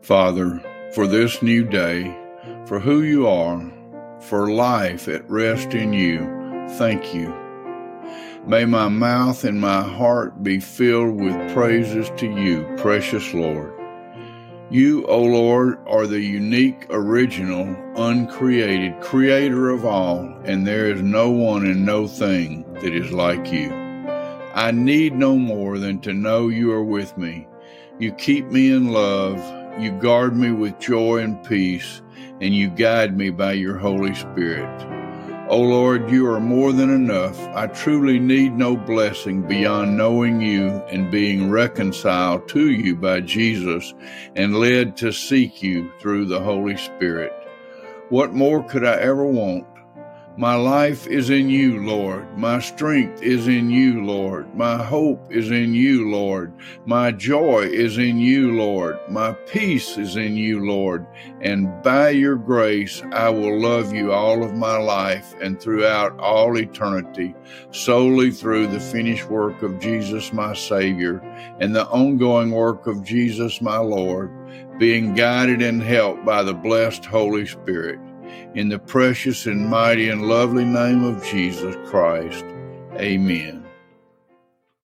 Father, for this new day, for who you are, for life at rest in you, thank you. May my mouth and my heart be filled with praises to you, precious Lord. You, O Lord, are the unique, original, uncreated creator of all, and there is no one and no thing that is like you. I need no more than to know you are with me. You keep me in love, you guard me with joy and peace, and you guide me by your Holy Spirit. O oh Lord, you are more than enough. I truly need no blessing beyond knowing you and being reconciled to you by Jesus and led to seek you through the Holy Spirit. What more could I ever want? My life is in you, Lord. My strength is in you, Lord. My hope is in you, Lord. My joy is in you, Lord. My peace is in you, Lord. And by your grace, I will love you all of my life and throughout all eternity, solely through the finished work of Jesus, my Savior, and the ongoing work of Jesus, my Lord, being guided and helped by the blessed Holy Spirit. In the precious and mighty and lovely name of Jesus Christ, amen.